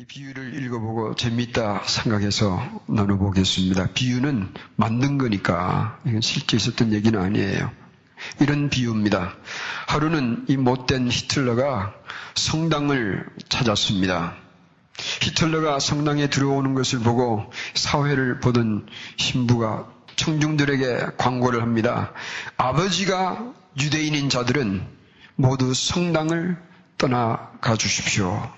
이 비유를 읽어보고 재밌다 생각해서 나눠보겠습니다. 비유는 만든 거니까 이건 실제 있었던 얘기는 아니에요. 이런 비유입니다. 하루는 이 못된 히틀러가 성당을 찾았습니다. 히틀러가 성당에 들어오는 것을 보고 사회를 보던 신부가 청중들에게 광고를 합니다. 아버지가 유대인인 자들은 모두 성당을 떠나가 주십시오.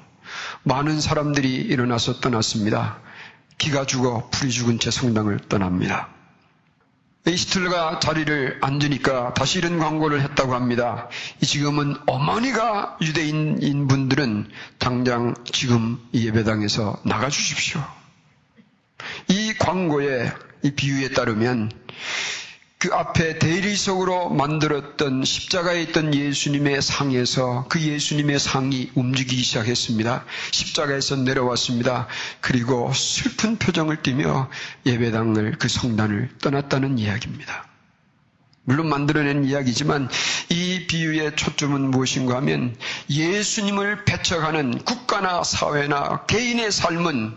많은 사람들이 일어나서 떠났습니다. 기가 죽어 풀이 죽은 채 성당을 떠납니다. 히틀러가 자리를 앉으니까 다시 이런 광고를 했다고 합니다. 지금은 어머니가 유대인인 분들은 당장 지금 이 예배당에서 나가 주십시오. 이 광고에 이 비유에 따르면 그 앞에 대리석으로 만들었던 십자가에 있던 예수님의 상에서 그 예수님의 상이 움직이기 시작했습니다. 십자가에서 내려왔습니다. 그리고 슬픈 표정을 띠며 예배당을 그 성단을 떠났다는 이야기입니다. 물론 만들어낸 이야기지만 이 비유의 초점은 무엇인가 하면 예수님을 배척하는 국가나 사회나 개인의 삶은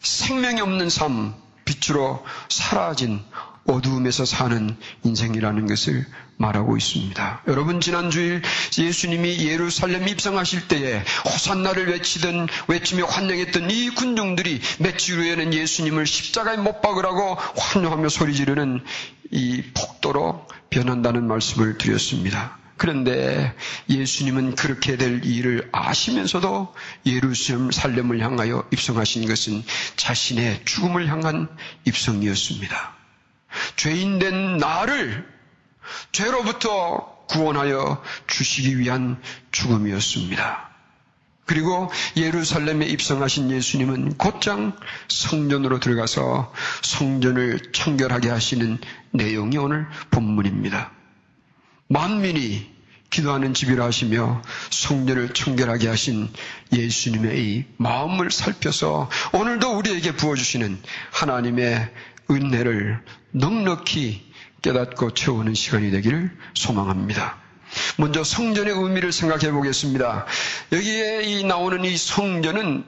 생명이 없는 삶, 빛으로 사라진 어두움에서 사는 인생이라는 것을 말하고 있습니다. 여러분 지난주일 예수님이 예루살렘 입성하실 때에 호산나를 외치던 외치며 환영했던 이 군중들이 며칠 후에는 예수님을 십자가에 못 박으라고 환영하며 소리 지르는 이 폭도로 변한다는 말씀을 드렸습니다. 그런데 예수님은 그렇게 될 일을 아시면서도 예루살렘을 향하여 입성하신 것은 자신의 죽음을 향한 입성이었습니다. 죄인된 나를 죄로부터 구원하여 주시기 위한 죽음이었습니다. 그리고 예루살렘에 입성하신 예수님은 곧장 성전으로 들어가서 성전을 청결하게 하시는 내용이 오늘 본문입니다. 만민이 기도하는 집이라 하시며 성전을 청결하게 하신 예수님의 이 마음을 살펴서 오늘도 우리에게 부어주시는 하나님의 은혜를 넉넉히 깨닫고 채우는 시간이 되기를 소망합니다. 먼저 성전의 의미를 생각해 보겠습니다. 여기에 이 나오는 이 성전은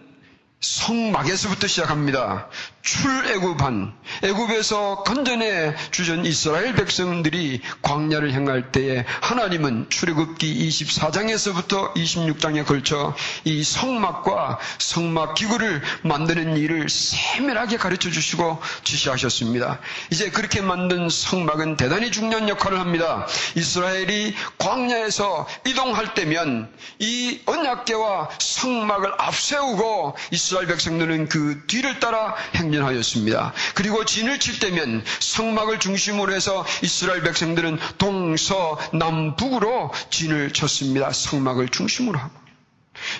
성막에서부터 시작합니다. 출애굽한 애굽에서 건전해 주전 이스라엘 백성들이 광야를 향할 때에 하나님은 출애굽기 24장에서부터 26장에 걸쳐 이 성막과 성막 기구를 만드는 일을 세밀하게 가르쳐 주시고 지시하셨습니다. 이제 그렇게 만든 성막은 대단히 중요한 역할을 합니다. 이스라엘이 광야에서 이동할 때면 이 언약계와 성막을 앞세우고 이스라엘 백성들은 그 뒤를 따라 행 행진하였습니다. 그리고 진을 칠 때면 성막을 중심으로 해서 이스라엘 백성들은 동서 남북으로 진을 쳤습니다. 성막을 중심으로 하고.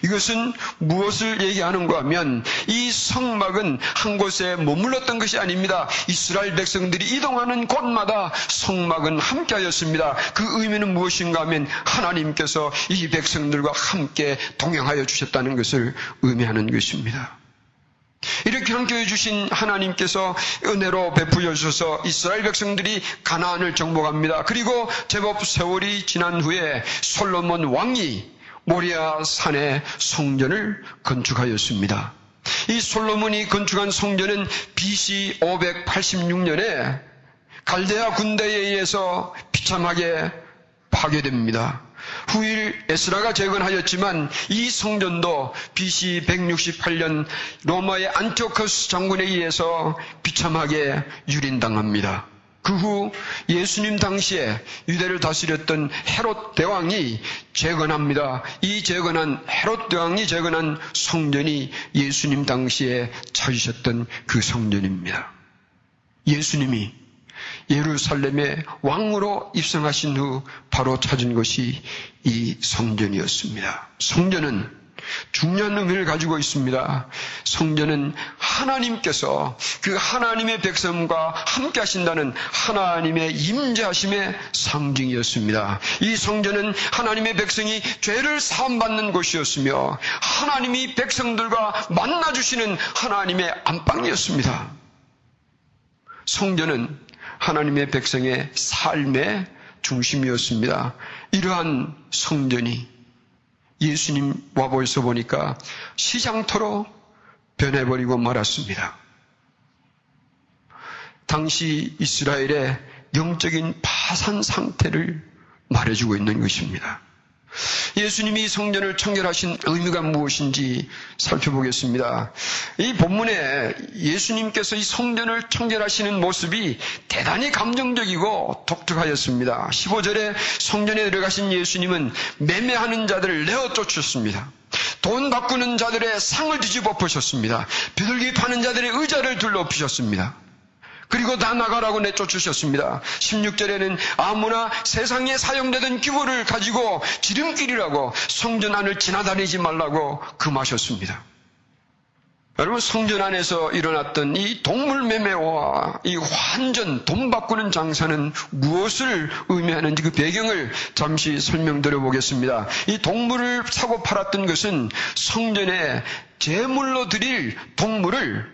이것은 무엇을 얘기하는가 하면 이 성막은 한 곳에 머물렀던 것이 아닙니다. 이스라엘 백성들이 이동하는 곳마다 성막은 함께하였습니다. 그 의미는 무엇인가 하면 하나님께서 이 백성들과 함께 동행하여 주셨다는 것을 의미하는 것입니다. 이렇게 함께해 주신 하나님께서 은혜로 베풀어 주셔서 이스라엘 백성들이 가나안을 정복합니다. 그리고 제법 세월이 지난 후에 솔로몬 왕이 모리아 산에 성전을 건축하였습니다. 이 솔로몬이 건축한 성전은 BC 586년에 갈대아 군대에 의해서 비참하게 파괴됩니다. 후일 에스라가 재건하였지만 이 성전도 BC 168년 로마의 안티오커스 장군에 의해서 비참하게 유린당합니다. 그 후 예수님 당시에 유대를 다스렸던 헤롯 대왕이 재건합니다. 이 재건한 헤롯 대왕이 재건한 성전이 예수님 당시에 찾으셨던 그 성전입니다. 예수님이 예루살렘의 왕으로 입성하신 후 바로 찾은 것이 이 성전이었습니다. 성전은 중요한 의미를 가지고 있습니다. 성전은 하나님께서 그 하나님의 백성과 함께 하신다는 하나님의 임재하심의 상징이었습니다. 이 성전은 하나님의 백성이 죄를 사함받는 곳이었으며 하나님이 백성들과 만나주시는 하나님의 안방이었습니다. 성전은 하나님의 백성의 삶의 중심이었습니다. 이러한 성전이 예수님 와보에서 보니까 시장터로 변해버리고 말았습니다. 당시 이스라엘의 영적인 파산 상태를 말해주고 있는 것입니다. 예수님이 성전을 청결하신 의미가 무엇인지 살펴보겠습니다. 이 본문에 예수님께서 이 성전을 청결하시는 모습이 대단히 감정적이고 독특하였습니다. 15절에 성전에 들어가신 예수님은 매매하는 자들을 내어 쫓으셨습니다. 돈 바꾸는 자들의 상을 뒤집어 보셨습니다. 비둘기 파는 자들의 의자를 둘러피셨습니다. 그리고 다 나가라고 내쫓으셨습니다. 16절에는 아무나 세상에 사용되던 기구를 가지고 지름길이라고 성전 안을 지나다니지 말라고 금하셨습니다. 여러분 성전 안에서 일어났던 이 동물 매매와 이 환전 돈 바꾸는 장사는 무엇을 의미하는지 그 배경을 잠시 설명드려 보겠습니다. 이 동물을 사고 팔았던 것은 성전에 제물로 드릴 동물을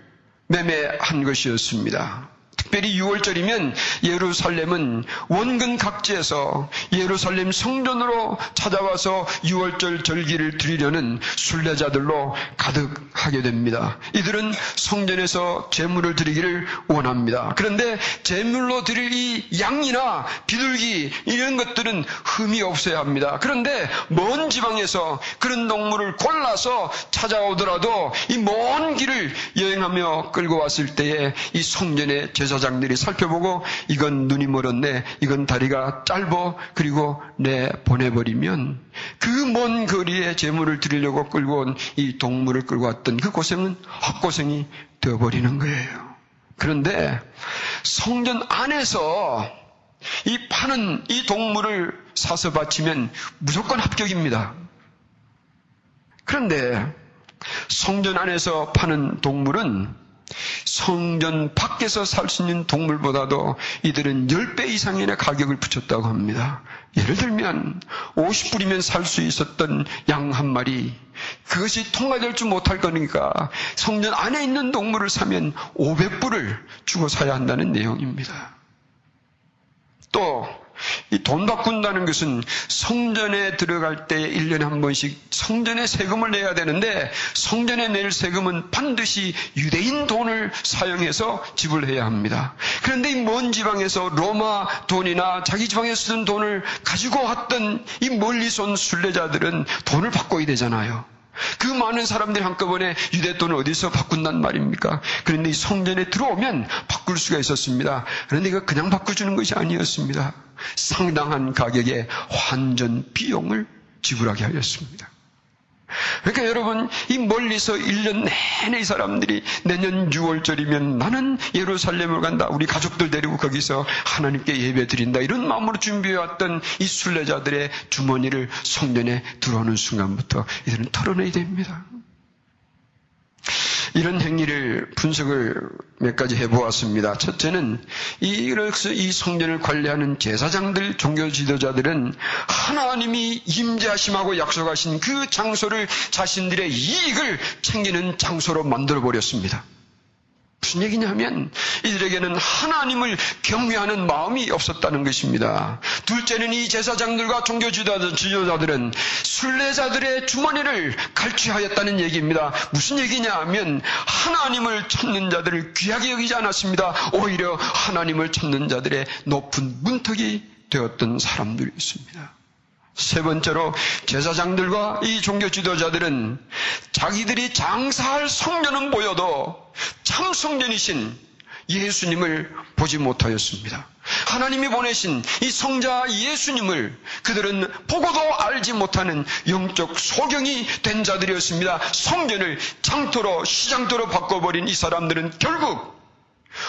매매한 것이었습니다. 특별히 6월절이면 예루살렘은 원근 각지에서 예루살렘 성전으로 찾아와서 6월절 절기를 드리려는 순례자들로 가득하게 됩니다. 이들은 성전에서 제물을 드리기를 원합니다. 그런데 제물로 드릴 이 양이나 비둘기 이런 것들은 흠이 없어야 합니다. 그런데 먼 지방에서 그런 동물을 골라서 찾아오더라도 이 먼 길을 여행하며 끌고 왔을 때에 이 성전의 제사 제 사장들이 살펴보고 이건 눈이 멀었네, 이건 다리가 짧어, 그리고 내 보내버리면 그 먼 거리에 재물을 드리려고 끌고 온 이 동물을 끌고 왔던 그 고생은 헛고생이 되어버리는 거예요. 그런데 성전 안에서 이 파는 이 동물을 사서 바치면 무조건 합격입니다. 그런데 성전 안에서 파는 동물은 성전 밖에서 살 수 있는 동물보다도 이들은 10배 이상의 가격을 붙였다고 합니다. 예를 들면 50불이면 살 수 있었던 양 한 마리 그것이 통과될 줄 못할 거니까 성전 안에 있는 동물을 사면 500불을 주고 사야 한다는 내용입니다. 또 이 돈 바꾼다는 것은 성전에 들어갈 때 1년에 한 번씩 성전에 세금을 내야 되는데 성전에 낼 세금은 반드시 유대인 돈을 사용해서 지불해야 합니다. 그런데 이 먼 지방에서 로마 돈이나 자기 지방에 쓰는 돈을 가지고 왔던 이 멀리서 온 순례자들은 돈을 바꿔야 되잖아요. 그 많은 사람들이 한꺼번에 유대 돈을 어디서 바꾼단 말입니까? 그런데 이 성전에 들어오면 바꿀 수가 있었습니다. 그런데 이거 그냥 바꿔주는 것이 아니었습니다. 상당한 가격의 환전 비용을 지불하게 하였습니다. 그러니까 여러분, 이 멀리서 1년 내내 이 사람들이 내년 6월절이면 나는 예루살렘을 간다. 우리 가족들 데리고 거기서 하나님께 예배 드린다. 이런 마음으로 준비해왔던 이 순례자들의 주머니를 성전에 들어오는 순간부터 이들은 털어내야 됩니다. 이런 행위를 분석을 몇 가지 해보았습니다. 첫째는 이렇게 이 성전을 관리하는 제사장들, 종교 지도자들은 하나님이 임재하심하고 약속하신 그 장소를 자신들의 이익을 챙기는 장소로 만들어 버렸습니다. 무슨 얘기냐면 이들에게는 하나님을 경외하는 마음이 없었다는 것입니다. 둘째는 이 제사장들과 종교 지도자들은 순례자들의 주머니를 갈취하였다는 얘기입니다. 무슨 얘기냐 하면 하나님을 찾는 자들을 귀하게 여기지 않았습니다. 오히려 하나님을 찾는 자들의 높은 문턱이 되었던 사람들이었습니다. 세 번째로 제사장들과 이 종교 지도자들은 자기들이 장사할 성전은 보여도 참 성전이신 예수님을 보지 못하였습니다. 하나님이 보내신 이 성자 예수님을 그들은 보고도 알지 못하는 영적 소경이 된 자들이었습니다. 성전을 장터로 시장터로 바꿔버린 이 사람들은 결국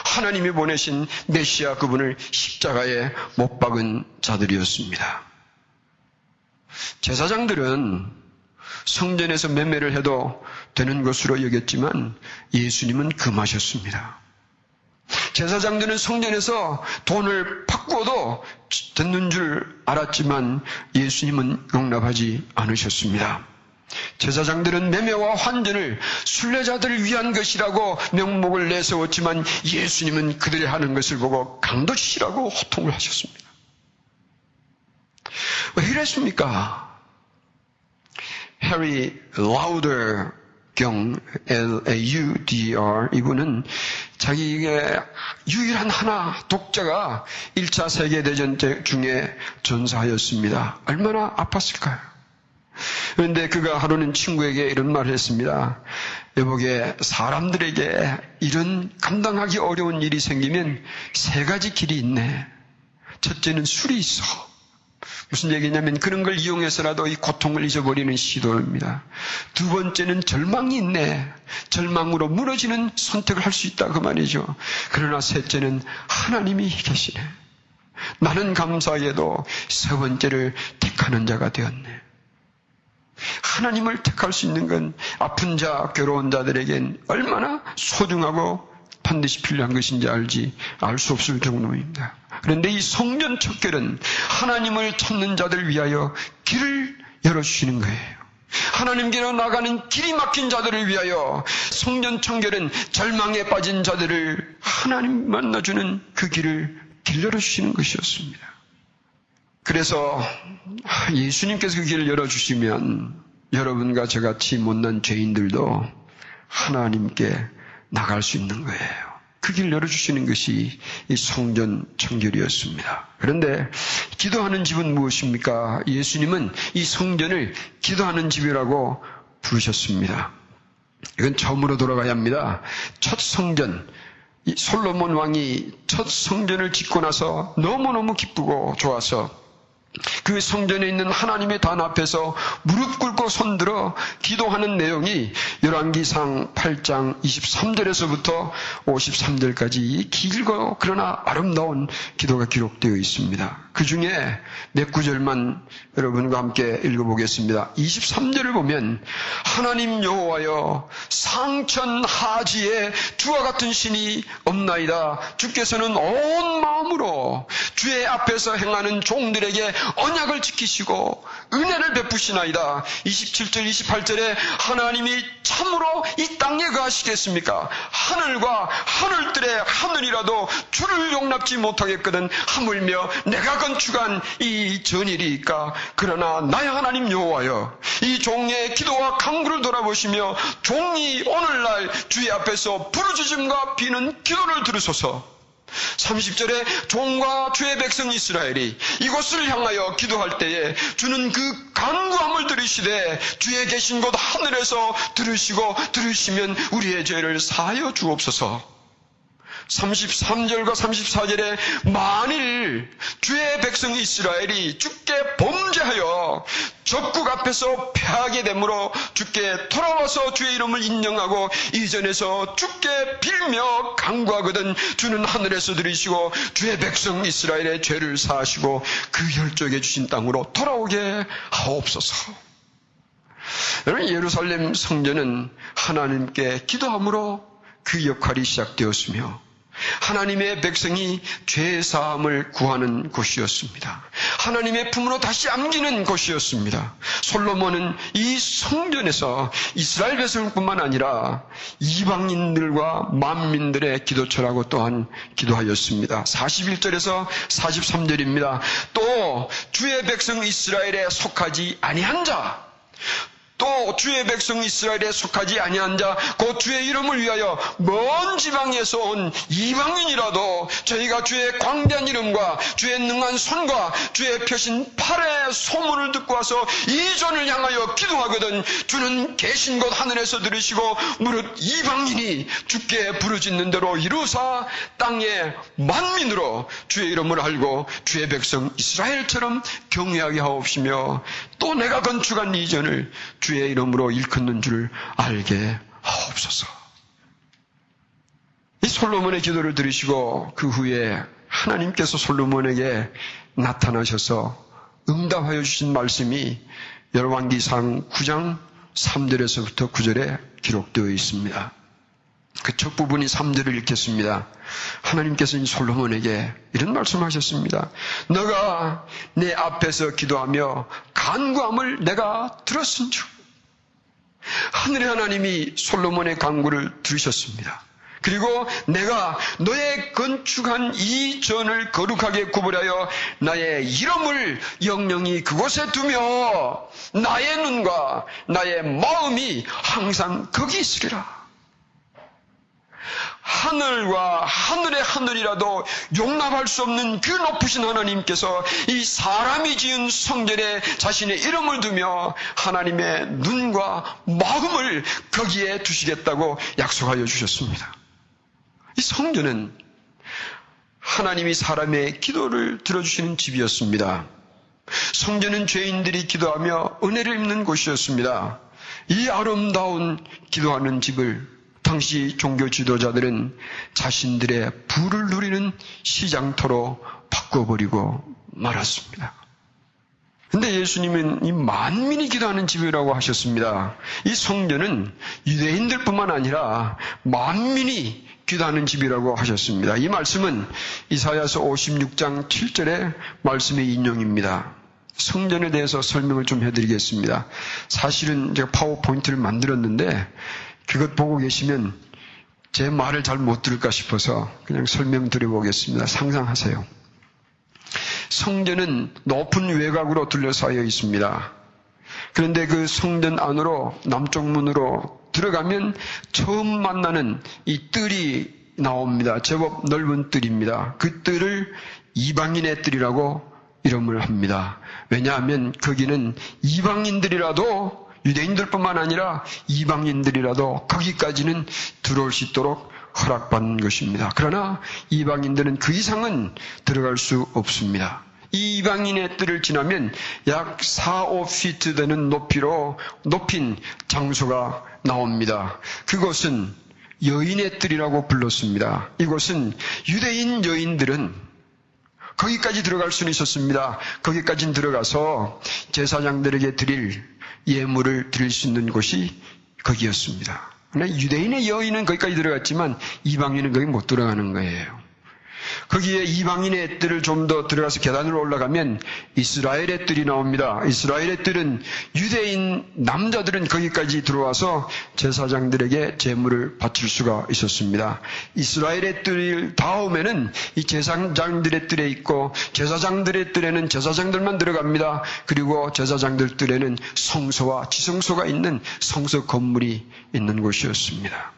하나님이 보내신 메시아 그분을 십자가에 못 박은 자들이었습니다. 제사장들은 성전에서 매매를 해도 되는 것으로 여겼지만 예수님은 금하셨습니다. 제사장들은 성전에서 돈을 바꾸어도 듣는 줄 알았지만 예수님은 용납하지 않으셨습니다. 제사장들은 매매와 환전을 순례자들을 위한 것이라고 명목을 내세웠지만 예수님은 그들이 하는 것을 보고 강도치라고 호통을 하셨습니다. 왜 이랬습니까? 해리 라우더 경 L-A-U-D-R 이분은 자기의 유일한 하나 독자가 1차 세계대전 중에 전사하였습니다. 얼마나 아팠을까요? 그런데 그가 하루는 친구에게 이런 말을 했습니다. 여보게 사람들에게 이런 감당하기 어려운 일이 생기면 세 가지 길이 있네. 첫째는 술이 있어. 무슨 얘기냐면 그런 걸 이용해서라도 이 고통을 잊어버리는 시도입니다. 두 번째는 절망이 있네. 절망으로 무너지는 선택을 할 수 있다 그 말이죠. 그러나 셋째는 하나님이 계시네. 나는 감사하게도 세 번째를 택하는 자가 되었네. 하나님을 택할 수 있는 건 아픈 자, 괴로운 자들에겐 얼마나 소중하고 반드시 필요한 것인지 알지 알 수 없을 정도입니다. 그런데 이 성전 척결은 하나님을 찾는 자들 위하여 길을 열어주시는 거예요. 하나님께로 나가는 길이 막힌 자들을 위하여 성전 청결은 절망에 빠진 자들을 하나님 만나주는 그 길을 길 열어주시는 것이었습니다. 그래서 예수님께서 그 길을 열어주시면 여러분과 저같이 못난 죄인들도 하나님께 나갈 수 있는 거예요. 그 길을 열어주시는 것이 이 성전 청결이었습니다. 그런데 기도하는 집은 무엇입니까? 예수님은 이 성전을 기도하는 집이라고 부르셨습니다. 이건 처음으로 돌아가야 합니다. 첫 성전, 솔로몬 왕이 첫 성전을 짓고 나서 너무너무 기쁘고 좋아서 그 성전에 있는 하나님의 단 앞에서 무릎 꿇고 손들어 기도하는 내용이 열왕기상 8장 23절에서부터 53절까지 길고 그러나 아름다운 기도가 기록되어 있습니다. 그 중에 몇 구절만 여러분과 함께 읽어보겠습니다. 23절을 보면 하나님 여호와여 상천 하지에 주와 같은 신이 없나이다. 주께서는 온 마음으로 주의 앞에서 행하는 종들에게 언약을 지키시고 은혜를 베푸시나이다. 27절 28절에 하나님이 참으로 이 땅에 거하시겠습니까? 하늘과 하늘들의 하늘이라도 주를 용납지 못하겠거든 하물며 내가 건축한 이 전일이니까 그러나 나의 하나님 여호와여 이 종의 기도와 강구를 돌아보시며 종이 오늘날 주의 앞에서 부르짖음과 비는 기도를 들으소서 30절에 종과 주의 백성 이스라엘이 이곳을 향하여 기도할 때에 주는 그 간구함을 들으시되 주의 계신 곳 하늘에서 들으시고 들으시면 우리의 죄를 사하여 주옵소서. 33절과 34절에 만일 주의 백성 이스라엘이 주께 범죄하여 적국 앞에서 패하게 되므로 주께 돌아와서 주의 이름을 인정하고 이전에서 주께 빌며 강구하거든 주는 하늘에서 들으시고 주의 백성 이스라엘의 죄를 사하시고 그 혈족에 주신 땅으로 돌아오게 하옵소서. 여러분 예루살렘 성전은 하나님께 기도함으로 그 역할이 시작되었으며 하나님의 백성이 죄 사함을 구하는 곳이었습니다. 하나님의 품으로 다시 안기는 곳이었습니다. 솔로몬은 이 성전에서 이스라엘 백성뿐만 아니라 이방인들과 만민들의 기도처라고 또한 기도하였습니다. 41절에서 43절입니다. 또 주의 백성 이스라엘에 속하지 아니한 자, 또 주의 백성 이스라엘에 속하지 아니한 자, 곧 주의 이름을 위하여 먼 지방에서 온 이방인이라도 저희가 주의 광대한 이름과 주의 능한 손과 주의 펴신 팔의 소문을 듣고 와서 이전을 향하여 기도하거든 주는 계신 곳 하늘에서 들으시고 무릇 이방인이 주께 부르짖는 대로 이루사 땅의 만민으로 주의 이름을 알고 주의 백성 이스라엘처럼 경외하게 하옵시며 또 내가 건축한 이전을 주의 이름으로 일컫는 줄 알게 하옵소서. 이 솔로몬의 기도를 들으시고 그 후에 하나님께서 솔로몬에게 나타나셔서 응답하여 주신 말씀이 열왕기상 9장 3절에서부터 9절에 기록되어 있습니다. 그 첫 부분이 3절을 읽겠습니다. 하나님께서는 솔로몬에게 이런 말씀하셨습니다. 너가 내 앞에서 기도하며 간구함을 내가 들었은 줄. 하늘의 하나님이 솔로몬의 간구를 들으셨습니다. 그리고 내가 너의 건축한 이 전을 거룩하게 구부려여 나의 이름을 영영이 그곳에 두며 나의 눈과 나의 마음이 항상 거기 있으리라. 하늘과 하늘의 하늘이라도 용납할 수 없는 그 높으신 하나님께서 이 사람이 지은 성전에 자신의 이름을 두며 하나님의 눈과 마음을 거기에 두시겠다고 약속하여 주셨습니다. 이 성전은 하나님이 사람의 기도를 들어주시는 집이었습니다. 성전은 죄인들이 기도하며 은혜를 입는 곳이었습니다. 이 아름다운 기도하는 집을 당시 종교 지도자들은 자신들의 부를 누리는 시장터로 바꿔버리고 말았습니다. 근데 예수님은 이 만민이 기도하는 집이라고 하셨습니다. 이 성전은 유대인들뿐만 아니라 만민이 기도하는 집이라고 하셨습니다. 이 말씀은 이사야서 56장 7절의 말씀의 인용입니다. 성전에 대해서 설명을 좀 해드리겠습니다. 사실은 제가 파워포인트를 만들었는데 그것 보고 계시면 제 말을 잘 못 들을까 싶어서 그냥 설명드려보겠습니다. 상상하세요. 성전은 높은 외곽으로 둘러싸여 있습니다. 그런데 그 성전 안으로 남쪽 문으로 들어가면 처음 만나는 이 뜰이 나옵니다. 제법 넓은 뜰입니다. 그 뜰을 이방인의 뜰이라고 이름을 합니다. 왜냐하면 거기는 이방인들이라도 유대인들뿐만 아니라 이방인들이라도 거기까지는 들어올 수 있도록 허락받는 것입니다. 그러나 이방인들은 그 이상은 들어갈 수 없습니다. 이방인의 뜰을 지나면 약 4, 5피트 되는 높이로 높인 장소가 나옵니다. 그것은 여인의 뜰이라고 불렀습니다. 이곳은 유대인 여인들은 거기까지 들어갈 수는 있었습니다. 거기까지는 들어가서 제사장들에게 드릴 예물을 드릴 수 있는 곳이 거기였습니다. 유대인의 여인은 거기까지 들어갔지만 이방인은 거기 못 들어가는 거예요. 거기에 이방인의 뜰을 좀 더 들어가서 계단으로 올라가면 이스라엘의 뜰이 나옵니다. 이스라엘의 뜰은 유대인 남자들은 거기까지 들어와서 제사장들에게 제물을 바칠 수가 있었습니다. 이스라엘의 뜰 다음에는 이 제사장들의 뜰에 있고 제사장들의 뜰에는 제사장들만 들어갑니다. 그리고 제사장들 뜰에는 성소와 지성소가 있는 성소 건물이 있는 곳이었습니다.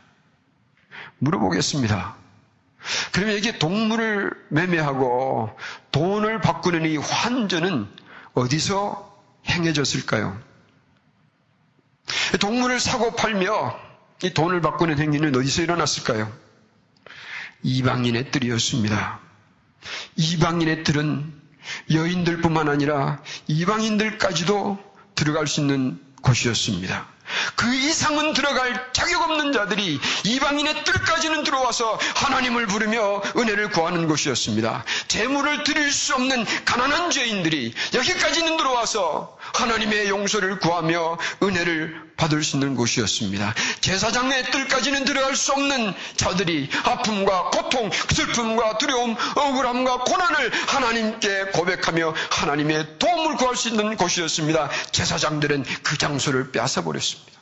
물어보겠습니다. 그러면 이게 동물을 매매하고 돈을 바꾸는 이 환전은 어디서 행해졌을까요? 동물을 사고 팔며 이 돈을 바꾸는 행위는 어디서 일어났을까요? 이방인의 뜰이었습니다. 이방인의 뜰은 여인들뿐만 아니라 이방인들까지도 들어갈 수 있는 곳이었습니다. 그 이상은 들어갈 자격 없는 자들이 이방인의 뜰까지는 들어와서 하나님을 부르며 은혜를 구하는 곳이었습니다. 재물을 드릴 수 없는 가난한 죄인들이 여기까지는 들어와서 하나님의 용서를 구하며 은혜를 받을 수 있는 곳이었습니다. 제사장의 뜰까지는 들어갈 수 없는 자들이 아픔과 고통, 슬픔과 두려움, 억울함과 고난을 하나님께 고백하며 하나님의 도움을 구할 수 있는 곳이었습니다. 제사장들은 그 장소를 빼앗아 버렸습니다.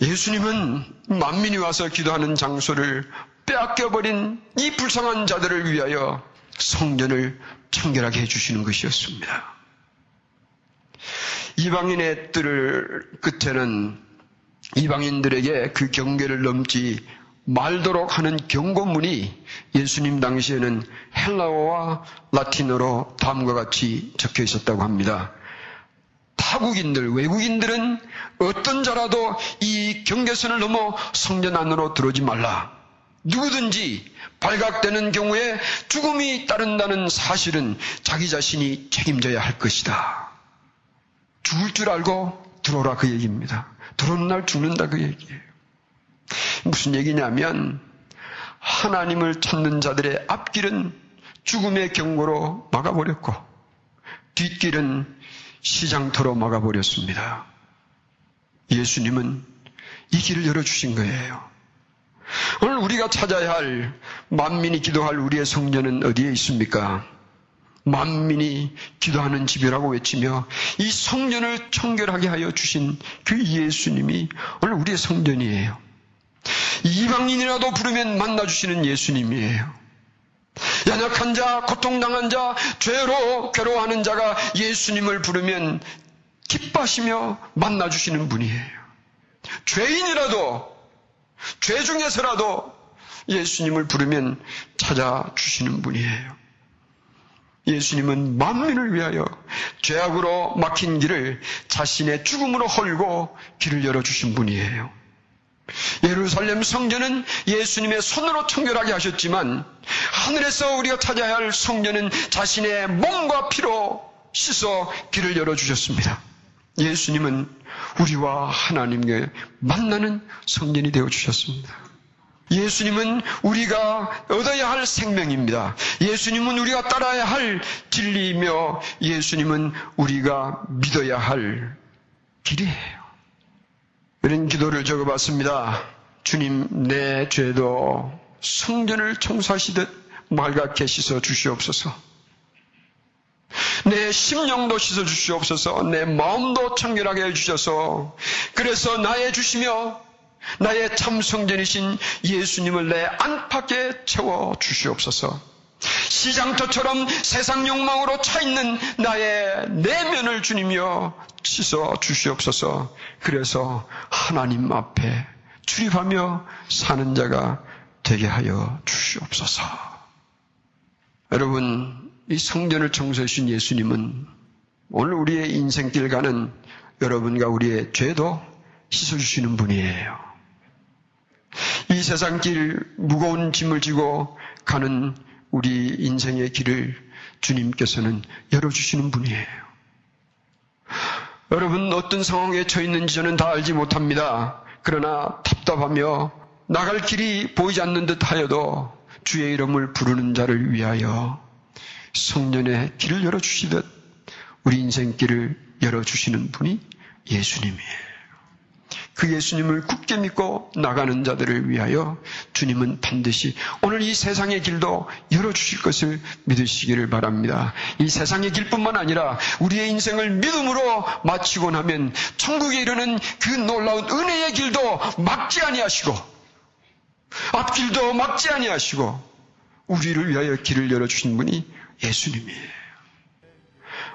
예수님은 만민이 와서 기도하는 장소를 빼앗겨버린 이 불쌍한 자들을 위하여 성전을 청결하게 해주시는 것이었습니다. 이방인의 뜰을 끝에는 이방인들에게 그 경계를 넘지 말도록 하는 경고문이 예수님 당시에는 헬라어와 라틴어로 다음과 같이 적혀 있었다고 합니다. 타국인들, 외국인들은 어떤 자라도 이 경계선을 넘어 성전 안으로 들어오지 말라. 누구든지 발각되는 경우에 죽음이 따른다는 사실은 자기 자신이 책임져야 할 것이다. 죽을 줄 알고 들어오라 그 얘기입니다. 들어오는 날 죽는다 그 얘기예요. 무슨 얘기냐면 하나님을 찾는 자들의 앞길은 죽음의 경고로 막아버렸고 뒷길은 시장터로 막아버렸습니다. 예수님은 이 길을 열어주신 거예요. 오늘 우리가 찾아야 할 만민이 기도할 우리의 성전은 어디에 있습니까? 만민이 기도하는 집이라고 외치며 이 성전을 청결하게 하여 주신 그 예수님이 오늘 우리의 성전이에요. 이방인이라도 부르면 만나주시는 예수님이에요. 연약한 자, 고통당한 자, 죄로 괴로워하는 자가 예수님을 부르면 기뻐하시며 만나주시는 분이에요. 죄인이라도, 죄 중에서라도 예수님을 부르면 찾아주시는 분이에요. 예수님은 만민을 위하여 죄악으로 막힌 길을 자신의 죽음으로 헐고 길을 열어주신 분이에요. 예루살렘 성전은 예수님의 손으로 청결하게 하셨지만 하늘에서 우리가 찾아야 할 성전은 자신의 몸과 피로 씻어 길을 열어주셨습니다. 예수님은 우리와 하나님께 만나는 성전이 되어 주셨습니다. 예수님은 우리가 얻어야 할 생명입니다. 예수님은 우리가 따라야 할 진리이며 예수님은 우리가 믿어야 할 길이에요. 이런 기도를 적어봤습니다. 주님, 내 죄도 성전을 청소하시듯 맑게 씻어 주시옵소서. 내 심령도 씻어 주시옵소서. 내 마음도 청결하게 해 주셔서 그래서 나의 주시며 나의 참 성전이신 예수님을 내 안팎에 채워 주시옵소서. 시장터처럼 세상 욕망으로 차 있는 나의 내면을 주님이여 씻어 주시옵소서. 그래서 하나님 앞에 출입하며 사는 자가 되게 하여 주시옵소서. 여러분, 이 성전을 청소해 주신 예수님은 오늘 우리의 인생길 가는 여러분과 우리의 죄도 씻어주시는 분이에요. 이 세상 길 무거운 짐을 지고 가는 우리 인생의 길을 주님께서는 열어주시는 분이에요. 여러분 어떤 상황에 처해 있는지 저는 다 알지 못합니다. 그러나 답답하며 나갈 길이 보이지 않는 듯 하여도 주의 이름을 부르는 자를 위하여 성년의 길을 열어주시듯 우리 인생길을 열어주시는 분이 예수님이에요. 그 예수님을 굳게 믿고 나가는 자들을 위하여 주님은 반드시 오늘 이 세상의 길도 열어주실 것을 믿으시기를 바랍니다. 이 세상의 길뿐만 아니라 우리의 인생을 믿음으로 마치고 나면 천국에 이르는 그 놀라운 은혜의 길도 막지 아니하시고 앞길도 막지 아니하시고 우리를 위하여 길을 열어주신 분이 예수님이에요.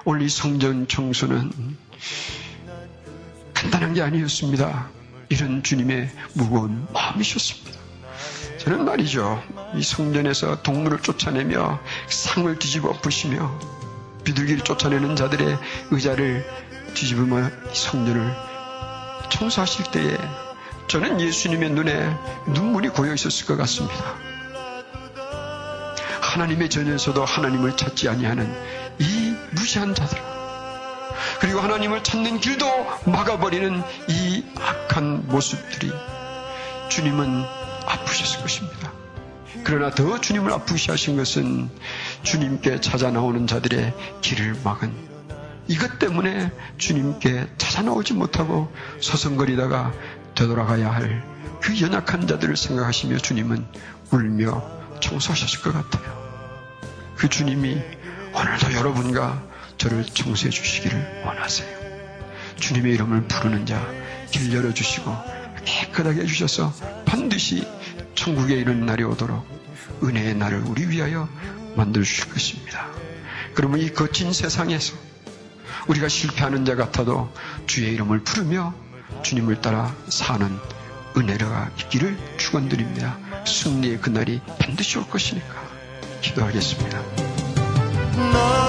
오늘 이 성전 청소는 간단한 게 아니었습니다. 이런 주님의 무거운 마음이셨습니다. 저는 말이죠. 이 성전에서 동물을 쫓아내며 상을 뒤집어 엎으시며 비둘기를 쫓아내는 자들의 의자를 뒤집으며 성전을 청소하실 때에 저는 예수님의 눈에 눈물이 고여 있었을 것 같습니다. 하나님의 전에서도 하나님을 찾지 아니하는 이 무시한 자들. 그리고 하나님을 찾는 길도 막아버리는 이 악한 모습들이 주님은 아프셨을 것입니다. 그러나 더 주님을 아프시 하신 것은 주님께 찾아 나오는 자들의 길을 막은 이것 때문에 주님께 찾아 나오지 못하고 서성거리다가 되돌아가야 할 그 연약한 자들을 생각하시며 주님은 울며 청소하셨을 것 같아요. 그 주님이 오늘도 여러분과 저를 청소해 주시기를 원하세요. 주님의 이름을 부르는 자 길 열어주시고 깨끗하게 해주셔서 반드시 천국에 이르는 날이 오도록 은혜의 날을 우리 위하여 만들어 주실 것입니다. 그러면 이 거친 세상에서 우리가 실패하는 자 같아도 주의 이름을 부르며 주님을 따라 사는 은혜가 있기를 축원드립니다. 승리의 그날이 반드시 올 것이니까 기도하겠습니다.